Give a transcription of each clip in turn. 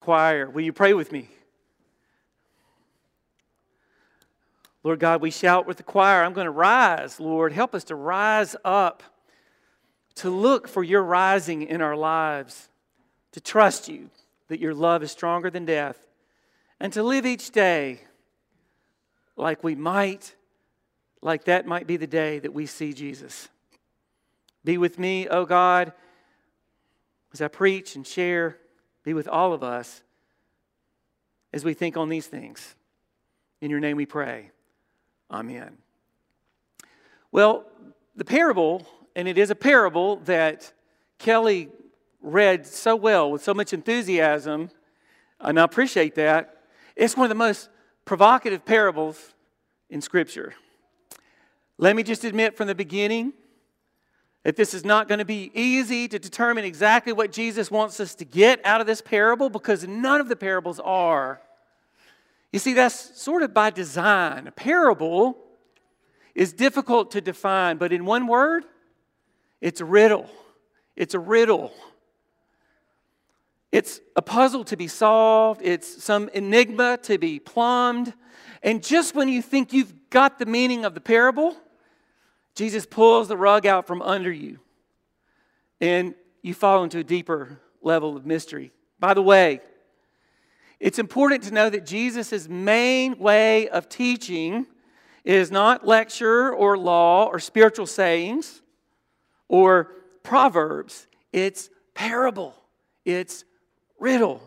Choir, will you pray with me? Lord God, we shout with the choir. I'm going to rise, Lord. Help us to rise up, to look for your rising in our lives, to trust you that your love is stronger than death, and to live each day like we might, like that might be the day that we see Jesus. Be with me, O oh God, as I preach and share. Be with all of us as we think on these things. In your name we pray. Amen. Well, the parable, and it is a parable that Kelly read so well with so much enthusiasm, and I appreciate that. It's one of the most provocative parables in Scripture. Let me just admit from the beginning that this is not going to be easy to determine exactly what Jesus wants us to get out of this parable because none of the parables are. You see, that's sort of by design. A parable is difficult to define, but in one word, it's a riddle. It's a riddle. It's a puzzle to be solved, it's some enigma to be plumbed. And just when you think you've got the meaning of the parable, Jesus pulls the rug out from under you and you fall into a deeper level of mystery. By the way, it's important to know that Jesus' main way of teaching is not lecture or law or spiritual sayings or proverbs. It's parable, it's riddle.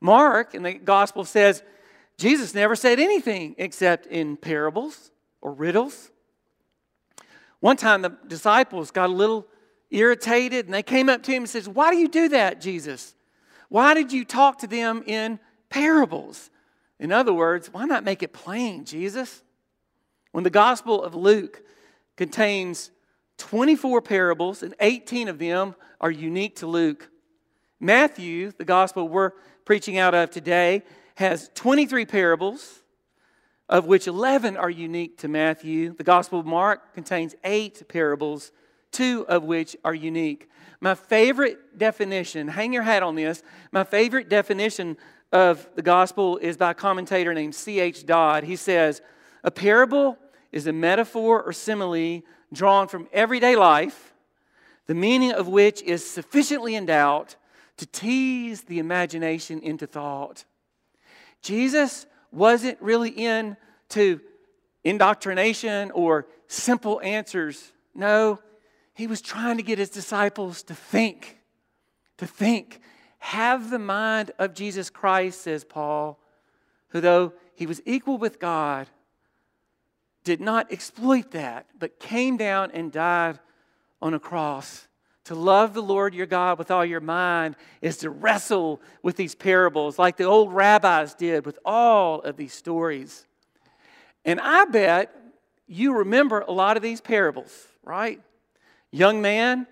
Mark in the gospel says Jesus never said anything except in parables or riddles. One time the disciples got a little irritated and they came up to him and says, "Why do you do that, Jesus?" Why did you talk to them in parables? In other words, why not make it plain, Jesus? When the Gospel of Luke contains 24 parables and 18 of them are unique to Luke. Matthew, the Gospel we're preaching out of today, has 23 parables, of which 11 are unique to Matthew. The Gospel of Mark contains eight parables, two of which are unique. My favorite definition, hang your hat on this, my favorite definition of the gospel is by a commentator named C.H. Dodd. He says, A parable is a metaphor or simile drawn from everyday life, the meaning of which is sufficiently in doubt to tease the imagination into thought. Jesus wasn't really into indoctrination or simple answers. No, he was trying to get his disciples to think, to think. Have the mind of Jesus Christ, says Paul, who, though he was equal with God, did not exploit that, but came down and died on a cross. To love the Lord your God with all your mind is to wrestle with these parables like the old rabbis did with all of these stories. And I bet you remember a lot of these parables, right? Young man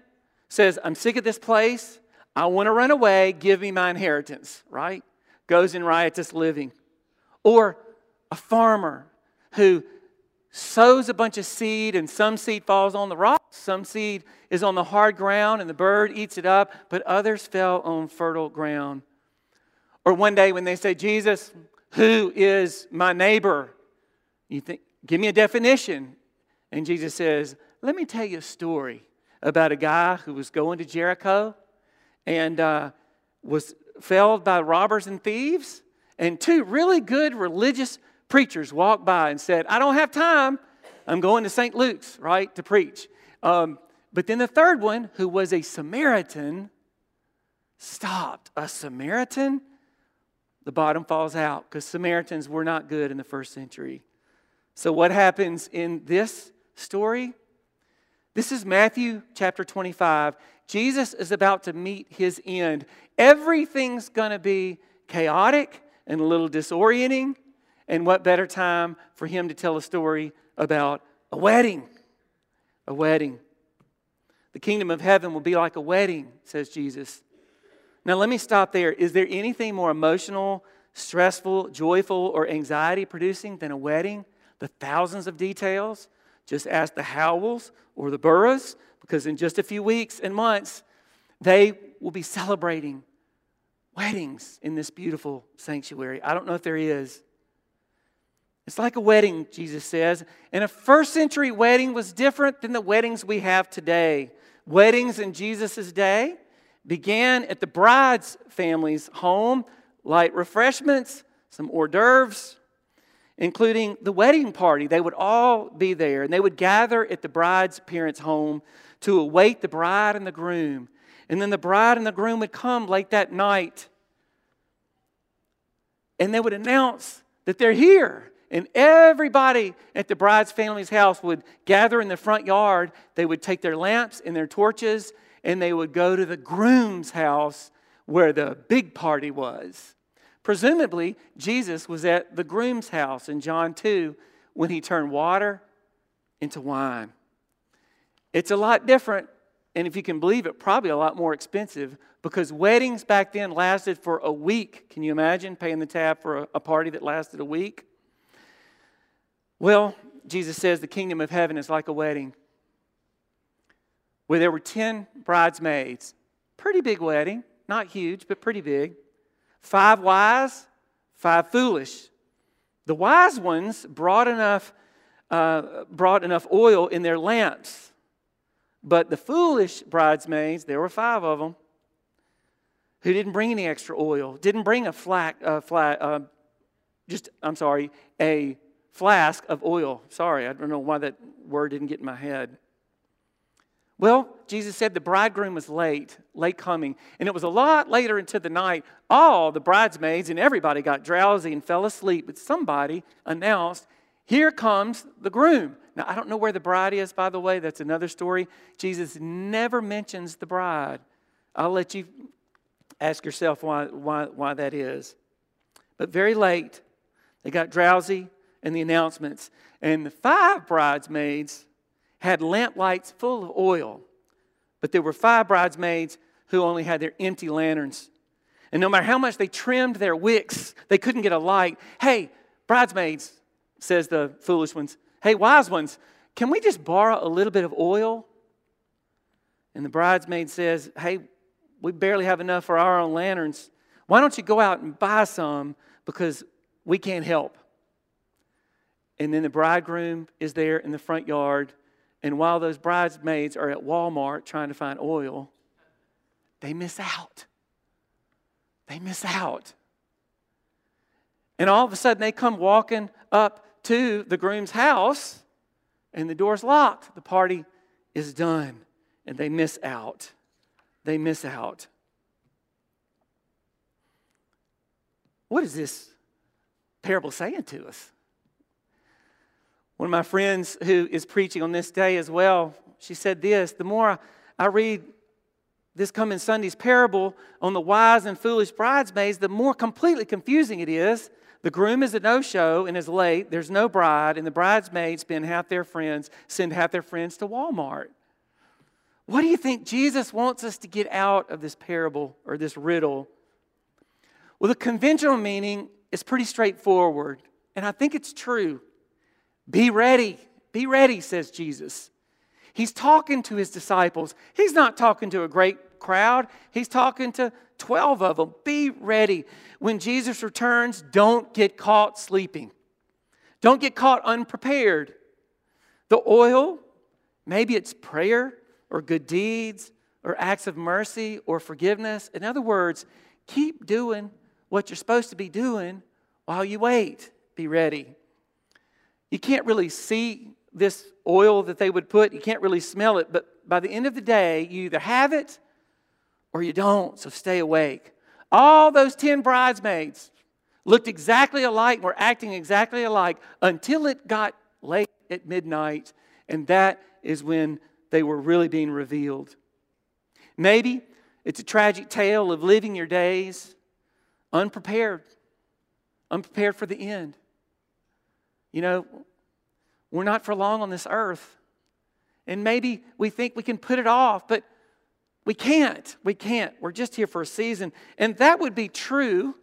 says, I'm sick of this place. I want to run away. Give me my inheritance, right? Goes in riotous living. Or a farmer who sows a bunch of seed and some seed falls on the rocks, some seed is on the hard ground and the bird eats it up, but others fell on fertile ground. Or one day when they say, Jesus, who is my neighbor? You think, give me a definition. And Jesus says, let me tell you a story about a guy who was going to Jericho and uh, was felled by robbers and thieves. And two really good religious preachers walked by and said, I don't have time. I'm going to St. Luke's, right, to preach. Um, but then the third one, who was a Samaritan, stopped. A Samaritan? The bottom falls out because Samaritans were not good in the first century. So, what happens in this story? This is Matthew chapter 25. Jesus is about to meet his end. Everything's going to be chaotic and a little disorienting. And what better time for him to tell a story about a wedding? A wedding. The kingdom of heaven will be like a wedding, says Jesus. Now, let me stop there. Is there anything more emotional, stressful, joyful, or anxiety producing than a wedding? The thousands of details, just ask the Howells or the Burrows, because in just a few weeks and months, they will be celebrating weddings in this beautiful sanctuary. I don't know if there is. It's like a wedding, Jesus says. And a first century wedding was different than the weddings we have today. Weddings in Jesus' day began at the bride's family's home, light refreshments, some hors d'oeuvres, including the wedding party. They would all be there, and they would gather at the bride's parents' home to await the bride and the groom. And then the bride and the groom would come late that night, and they would announce that they're here. And everybody at the bride's family's house would gather in the front yard. They would take their lamps and their torches and they would go to the groom's house where the big party was. Presumably, Jesus was at the groom's house in John 2 when he turned water into wine. It's a lot different, and if you can believe it, probably a lot more expensive because weddings back then lasted for a week. Can you imagine paying the tab for a, party that lasted a week? Well, Jesus says the kingdom of heaven is like a wedding where there were 10 bridesmaids. Pretty big wedding, not huge, but pretty big. Five wise, five foolish. The wise ones brought enough, uh, brought enough oil in their lamps. But the foolish bridesmaids, there were five of them, who didn't bring any extra oil, didn't bring a flack, uh, flat, uh, just, I'm sorry, a flask of oil. Sorry, I don't know why that word didn't get in my head. Well, Jesus said the bridegroom was late, late coming, and it was a lot later into the night. All the bridesmaids and everybody got drowsy and fell asleep, but somebody announced, Here comes the groom. Now, I don't know where the bride is, by the way. That's another story. Jesus never mentions the bride. I'll let you ask yourself why, why, why that is. But very late, they got drowsy, and the announcements. And the five bridesmaids had lamp lights full of oil, but there were five bridesmaids who only had their empty lanterns. And no matter how much they trimmed their wicks, they couldn't get a light. Hey, bridesmaids, says the foolish ones, hey, wise ones, can we just borrow a little bit of oil? And the bridesmaid says, hey, we barely have enough for our own lanterns. Why don't you go out and buy some because we can't help? And then the bridegroom is there in the front yard. And while those bridesmaids are at Walmart trying to find oil, they miss out. They miss out. And all of a sudden, they come walking up to the groom's house, and the door's locked. The party is done, and they miss out. They miss out. What is this parable saying to us? One of my friends who is preaching on this day as well, she said this The more I read this coming Sunday's parable on the wise and foolish bridesmaids, the more completely confusing it is. The groom is a no show and is late. There's no bride, and the bridesmaids spend half their friends, send half their friends to Walmart. What do you think Jesus wants us to get out of this parable or this riddle? Well, the conventional meaning is pretty straightforward, and I think it's true. Be ready. Be ready, says Jesus. He's talking to his disciples. He's not talking to a great crowd, he's talking to 12 of them. Be ready. When Jesus returns, don't get caught sleeping, don't get caught unprepared. The oil, maybe it's prayer or good deeds or acts of mercy or forgiveness. In other words, keep doing what you're supposed to be doing while you wait. Be ready. You can't really see this oil that they would put, you can't really smell it, but by the end of the day, you either have it or you don't, so stay awake. All those 10 bridesmaids looked exactly alike, were acting exactly alike until it got late at midnight, and that is when they were really being revealed. Maybe it's a tragic tale of living your days unprepared, unprepared for the end. You know, we're not for long on this earth. And maybe we think we can put it off, but we can't. We can't. We're just here for a season. And that would be true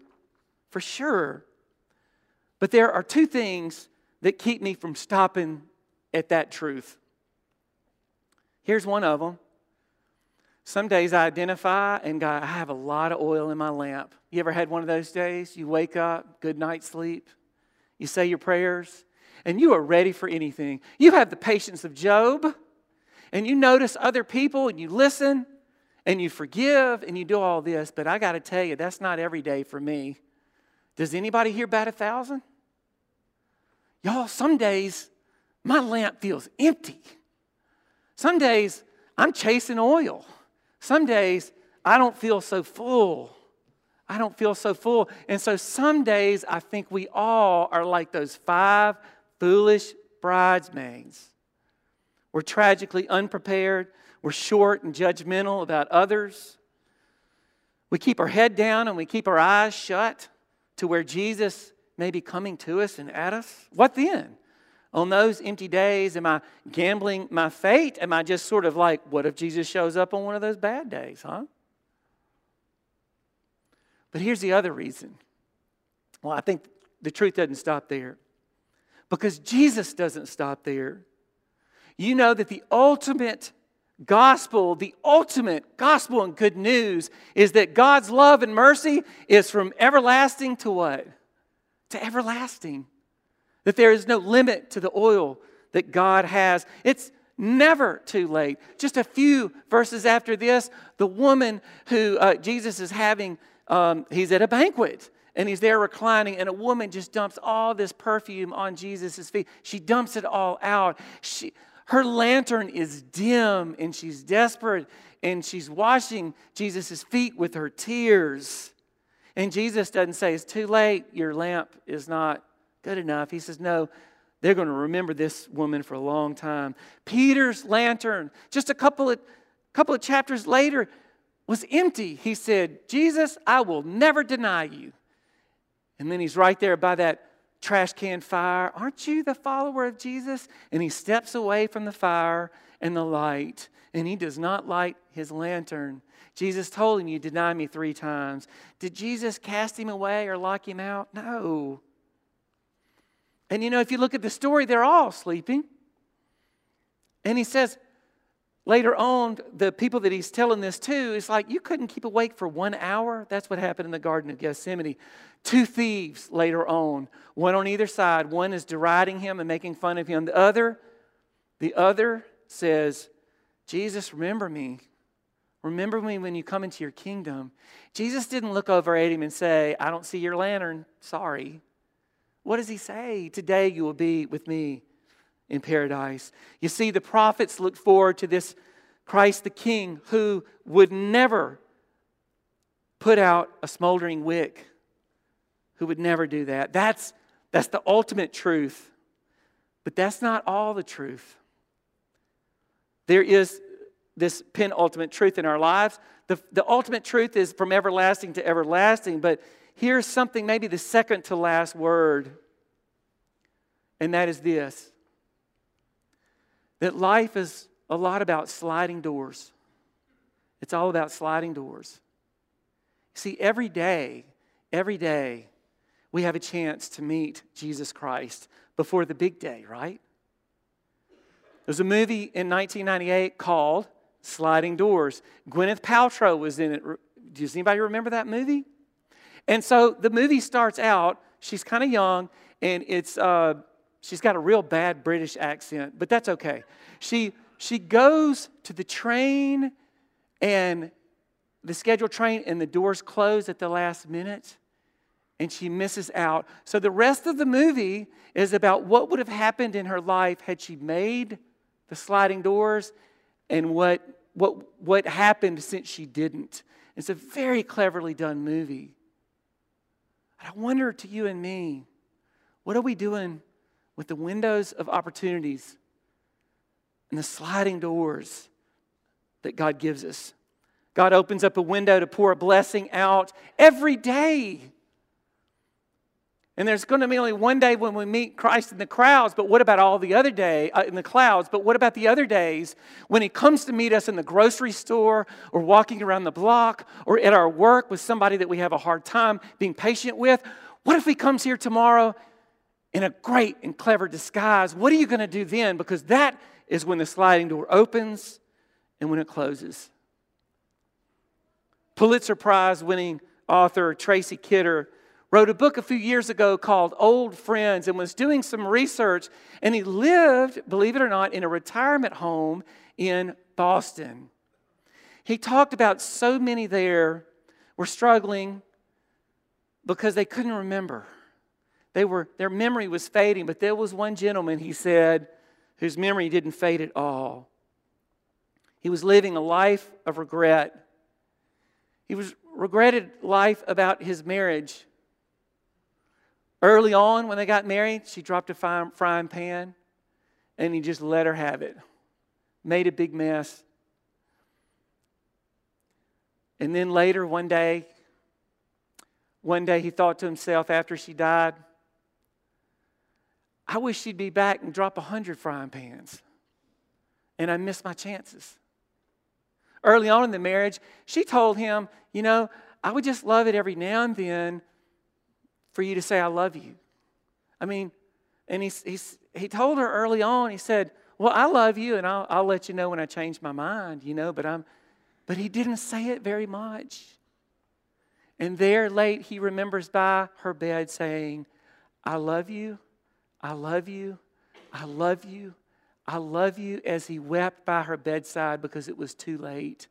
for sure. But there are two things that keep me from stopping at that truth. Here's one of them Some days I identify and go, I have a lot of oil in my lamp. You ever had one of those days? You wake up, good night's sleep, you say your prayers, and you are ready for anything. You have the patience of Job, and you notice other people, and you listen, and you forgive, and you do all this. But I got to tell you, that's not every day for me. Does anybody here bat a thousand? Y'all, some days my lamp feels empty. Some days I'm chasing oil. Some days I don't feel so full. I don't feel so full. And so some days I think we all are like those five foolish bridesmaids. We're tragically unprepared. We're short and judgmental about others. We keep our head down and we keep our eyes shut to where Jesus may be coming to us and at us. What then? On those empty days, am I gambling my fate? Am I just sort of like, what if Jesus shows up on one of those bad days, huh? But here's the other reason. Well, I think the truth doesn't stop there. Because Jesus doesn't stop there. You know that the ultimate gospel, the ultimate gospel and good news is that God's love and mercy is from everlasting to what? To everlasting. That there is no limit to the oil that God has. It's never too late. Just a few verses after this, the woman who uh, Jesus is having, um, he's at a banquet and he's there reclining, and a woman just dumps all this perfume on Jesus' feet. She dumps it all out. She, her lantern is dim and she's desperate and she's washing Jesus' feet with her tears. And Jesus doesn't say, It's too late, your lamp is not good enough. He says, No, they're going to remember this woman for a long time. Peter's lantern, just a couple of, couple of chapters later, was empty. He said, Jesus, I will never deny you. And then he's right there by that trash can fire. Aren't you the follower of Jesus? And he steps away from the fire and the light, and he does not light his lantern. Jesus told him, You deny me three times. Did Jesus cast him away or lock him out? No. And you know, if you look at the story, they're all sleeping. And he says, later on, the people that he's telling this to is like, You couldn't keep awake for one hour? That's what happened in the Garden of Gethsemane. Two thieves later on, one on either side. One is deriding him and making fun of him. The other, the other says, Jesus, remember me. Remember me when you come into your kingdom. Jesus didn't look over at him and say, I don't see your lantern. Sorry. What does he say? Today you will be with me in paradise. You see, the prophets looked forward to this Christ the King who would never put out a smoldering wick who would never do that. That's, that's the ultimate truth. But that's not all the truth. There is this penultimate truth in our lives. The, the ultimate truth is from everlasting to everlasting, but here's something, maybe the second to last word, and that is this that life is a lot about sliding doors. It's all about sliding doors. See, every day, every day, we have a chance to meet Jesus Christ before the big day, right? There's a movie in 1998 called Sliding Doors. Gwyneth Paltrow was in it. Does anybody remember that movie? And so the movie starts out, she's kind of young, and it's, uh, she's got a real bad British accent, but that's okay. She, she goes to the train, and the scheduled train, and the doors close at the last minute and she misses out. So the rest of the movie is about what would have happened in her life had she made the sliding doors and what, what, what happened since she didn't. It's a very cleverly done movie. I wonder to you and me, what are we doing with the windows of opportunities and the sliding doors that God gives us? God opens up a window to pour a blessing out every day. And there's going to be only one day when we meet Christ in the crowds, but what about all the other day uh, in the clouds? But what about the other days when he comes to meet us in the grocery store or walking around the block or at our work with somebody that we have a hard time being patient with? What if he comes here tomorrow in a great and clever disguise? What are you going to do then? Because that is when the sliding door opens and when it closes. Pulitzer Prize winning author Tracy Kidder wrote a book a few years ago called Old Friends and was doing some research. And he lived, believe it or not, in a retirement home in Boston. He talked about so many there were struggling because they couldn't remember. They were, their memory was fading, but there was one gentleman, he said, whose memory didn't fade at all. He was living a life of regret. He was regretted life about his marriage. Early on, when they got married, she dropped a frying pan and he just let her have it. Made a big mess. And then later, one day, one day he thought to himself after she died, I wish she'd be back and drop a hundred frying pans. And I missed my chances. Early on in the marriage, she told him, You know, I would just love it every now and then for you to say, I love you. I mean, and he's, he's, he told her early on, he said, Well, I love you, and I'll, I'll let you know when I change my mind, you know, but I'm, but he didn't say it very much. And there late, he remembers by her bed saying, I love you, I love you, I love you, I love you, as he wept by her bedside because it was too late.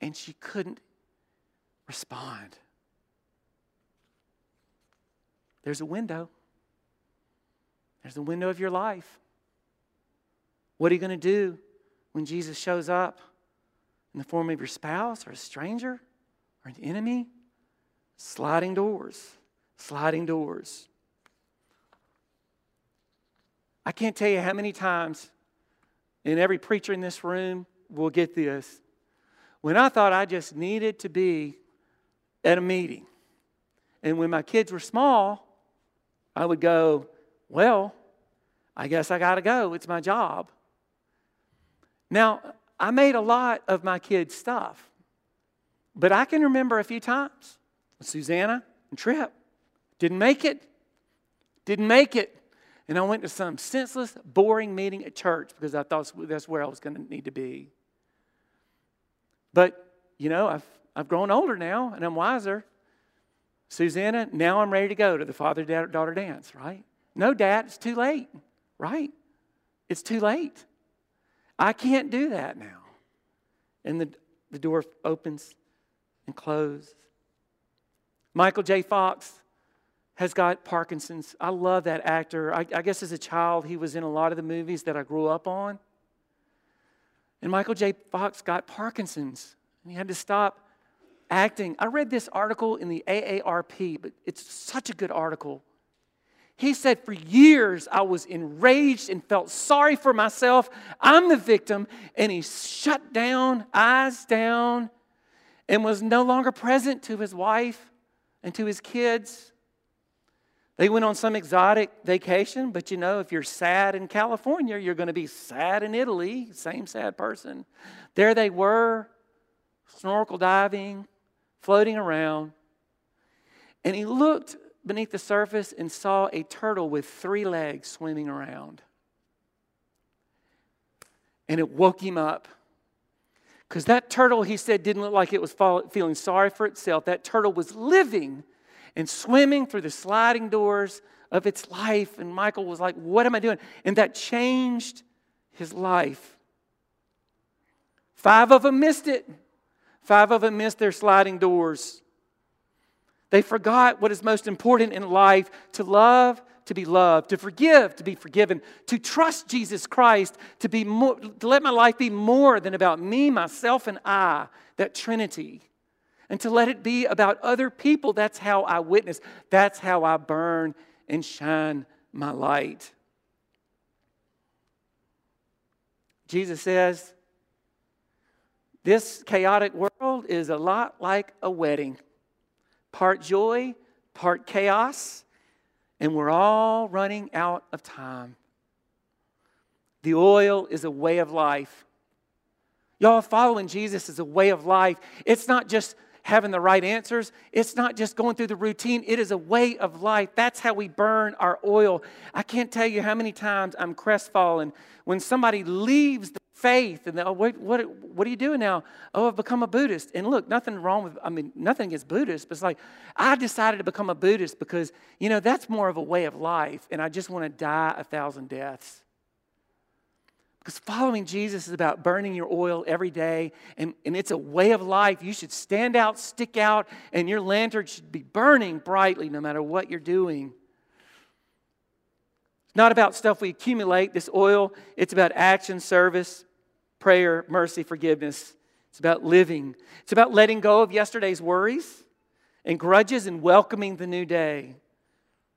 And she couldn't respond. There's a window. There's a window of your life. What are you going to do when Jesus shows up in the form of your spouse or a stranger or an enemy? Sliding doors, sliding doors. I can't tell you how many times, and every preacher in this room will get this, when I thought I just needed to be at a meeting. And when my kids were small, I would go, Well, I guess I got to go. It's my job. Now, I made a lot of my kids' stuff, but I can remember a few times Susanna and Trip didn't make it. Didn't make it. And I went to some senseless, boring meeting at church because I thought that's where I was going to need to be. But, you know, I've, I've grown older now and I'm wiser. Susanna, now I'm ready to go to the father daughter dance, right? No, dad, it's too late, right? It's too late. I can't do that now. And the, the door opens and closes. Michael J. Fox has got Parkinson's. I love that actor. I, I, guess as a child, he was in a lot of the movies that I grew up on. And Michael J. Fox got Parkinson's, and he had to stop acting. I read this article in the AARP, but it's such a good article. He said, For years I was enraged and felt sorry for myself. I'm the victim. And he shut down, eyes down, and was no longer present to his wife and to his kids. They went on some exotic vacation, but you know, if you're sad in California, you're going to be sad in Italy. Same sad person. There they were, snorkel diving, floating around. And he looked beneath the surface and saw a turtle with three legs swimming around. And it woke him up. Because that turtle, he said, didn't look like it was feeling sorry for itself. That turtle was living and swimming through the sliding doors of its life. And Michael was like, What am I doing? And that changed his life. Five of them missed it. Five of them missed their sliding doors. They forgot what is most important in life to love, to be loved, to forgive, to be forgiven, to trust Jesus Christ, to, be more, to let my life be more than about me, myself, and I, that Trinity. And to let it be about other people. That's how I witness. That's how I burn and shine my light. Jesus says, this chaotic world is a lot like a wedding part joy, part chaos, and we're all running out of time. The oil is a way of life. Y'all, following Jesus is a way of life. It's not just having the right answers. It's not just going through the routine, it is a way of life. That's how we burn our oil. I can't tell you how many times I'm crestfallen when somebody leaves the faith and oh, what, what, what are you doing now? Oh, I've become a Buddhist. And look, nothing wrong with, I mean, nothing against Buddhists, but it's like, I decided to become a Buddhist because, you know, that's more of a way of life, and I just want to die a thousand deaths. Because following Jesus is about burning your oil every day, and, and it's a way of life. You should stand out, stick out, and your lantern should be burning brightly no matter what you're doing. It's not about stuff we accumulate, this oil. It's about action, service, prayer, mercy, forgiveness. It's about living. It's about letting go of yesterday's worries and grudges and welcoming the new day.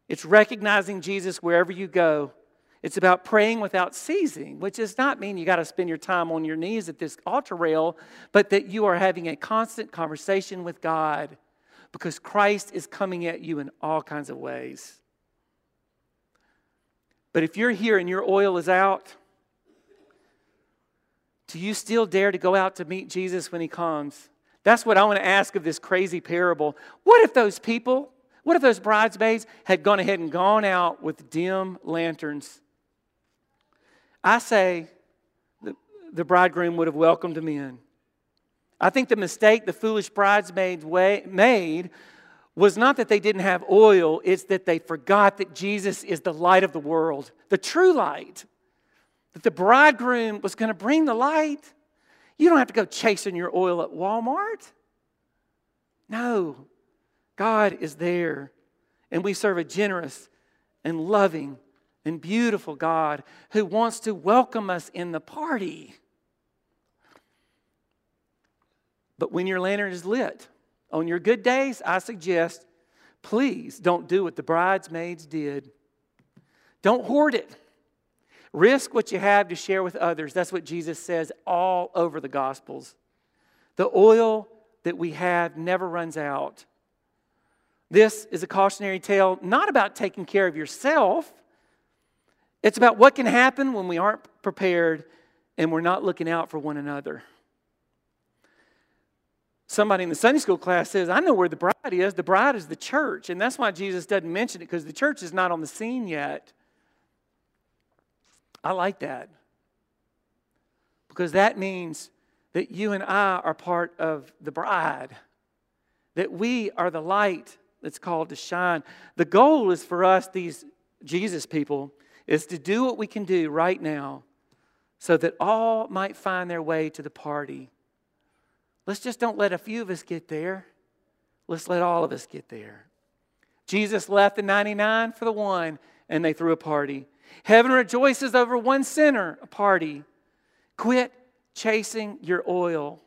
It's recognizing Jesus wherever you go it's about praying without ceasing, which does not mean you got to spend your time on your knees at this altar rail, but that you are having a constant conversation with God because Christ is coming at you in all kinds of ways. But if you're here and your oil is out, do you still dare to go out to meet Jesus when he comes? That's what I want to ask of this crazy parable. What if those people, what if those bridesmaids had gone ahead and gone out with dim lanterns I say the, the bridegroom would have welcomed them in. I think the mistake the foolish bridesmaids made was not that they didn't have oil, it's that they forgot that Jesus is the light of the world, the true light. That the bridegroom was going to bring the light. You don't have to go chasing your oil at Walmart. No, God is there. And we serve a generous and loving and beautiful God who wants to welcome us in the party. But when your lantern is lit, on your good days, I suggest please don't do what the bridesmaids did. Don't hoard it. Risk what you have to share with others. That's what Jesus says all over the Gospels. The oil that we have never runs out. This is a cautionary tale not about taking care of yourself it's about what can happen when we aren't prepared and we're not looking out for one another. Somebody in the Sunday school class says, I know where the bride is. The bride is the church. And that's why Jesus doesn't mention it because the church is not on the scene yet. I like that because that means that you and I are part of the bride, that we are the light that's called to shine. The goal is for us, these Jesus people, is to do what we can do right now so that all might find their way to the party. Let's just don't let a few of us get there. Let's let all of us get there. Jesus left the 99 for the one, and they threw a party. Heaven rejoices over one sinner, a party. Quit chasing your oil.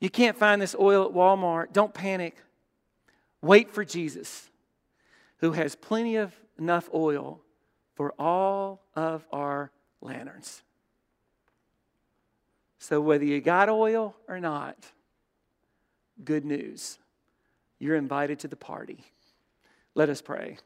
You can't find this oil at Walmart. Don't panic. Wait for Jesus, who has plenty of enough oil for all of our lanterns. So, whether you got oil or not, good news. You're invited to the party. Let us pray.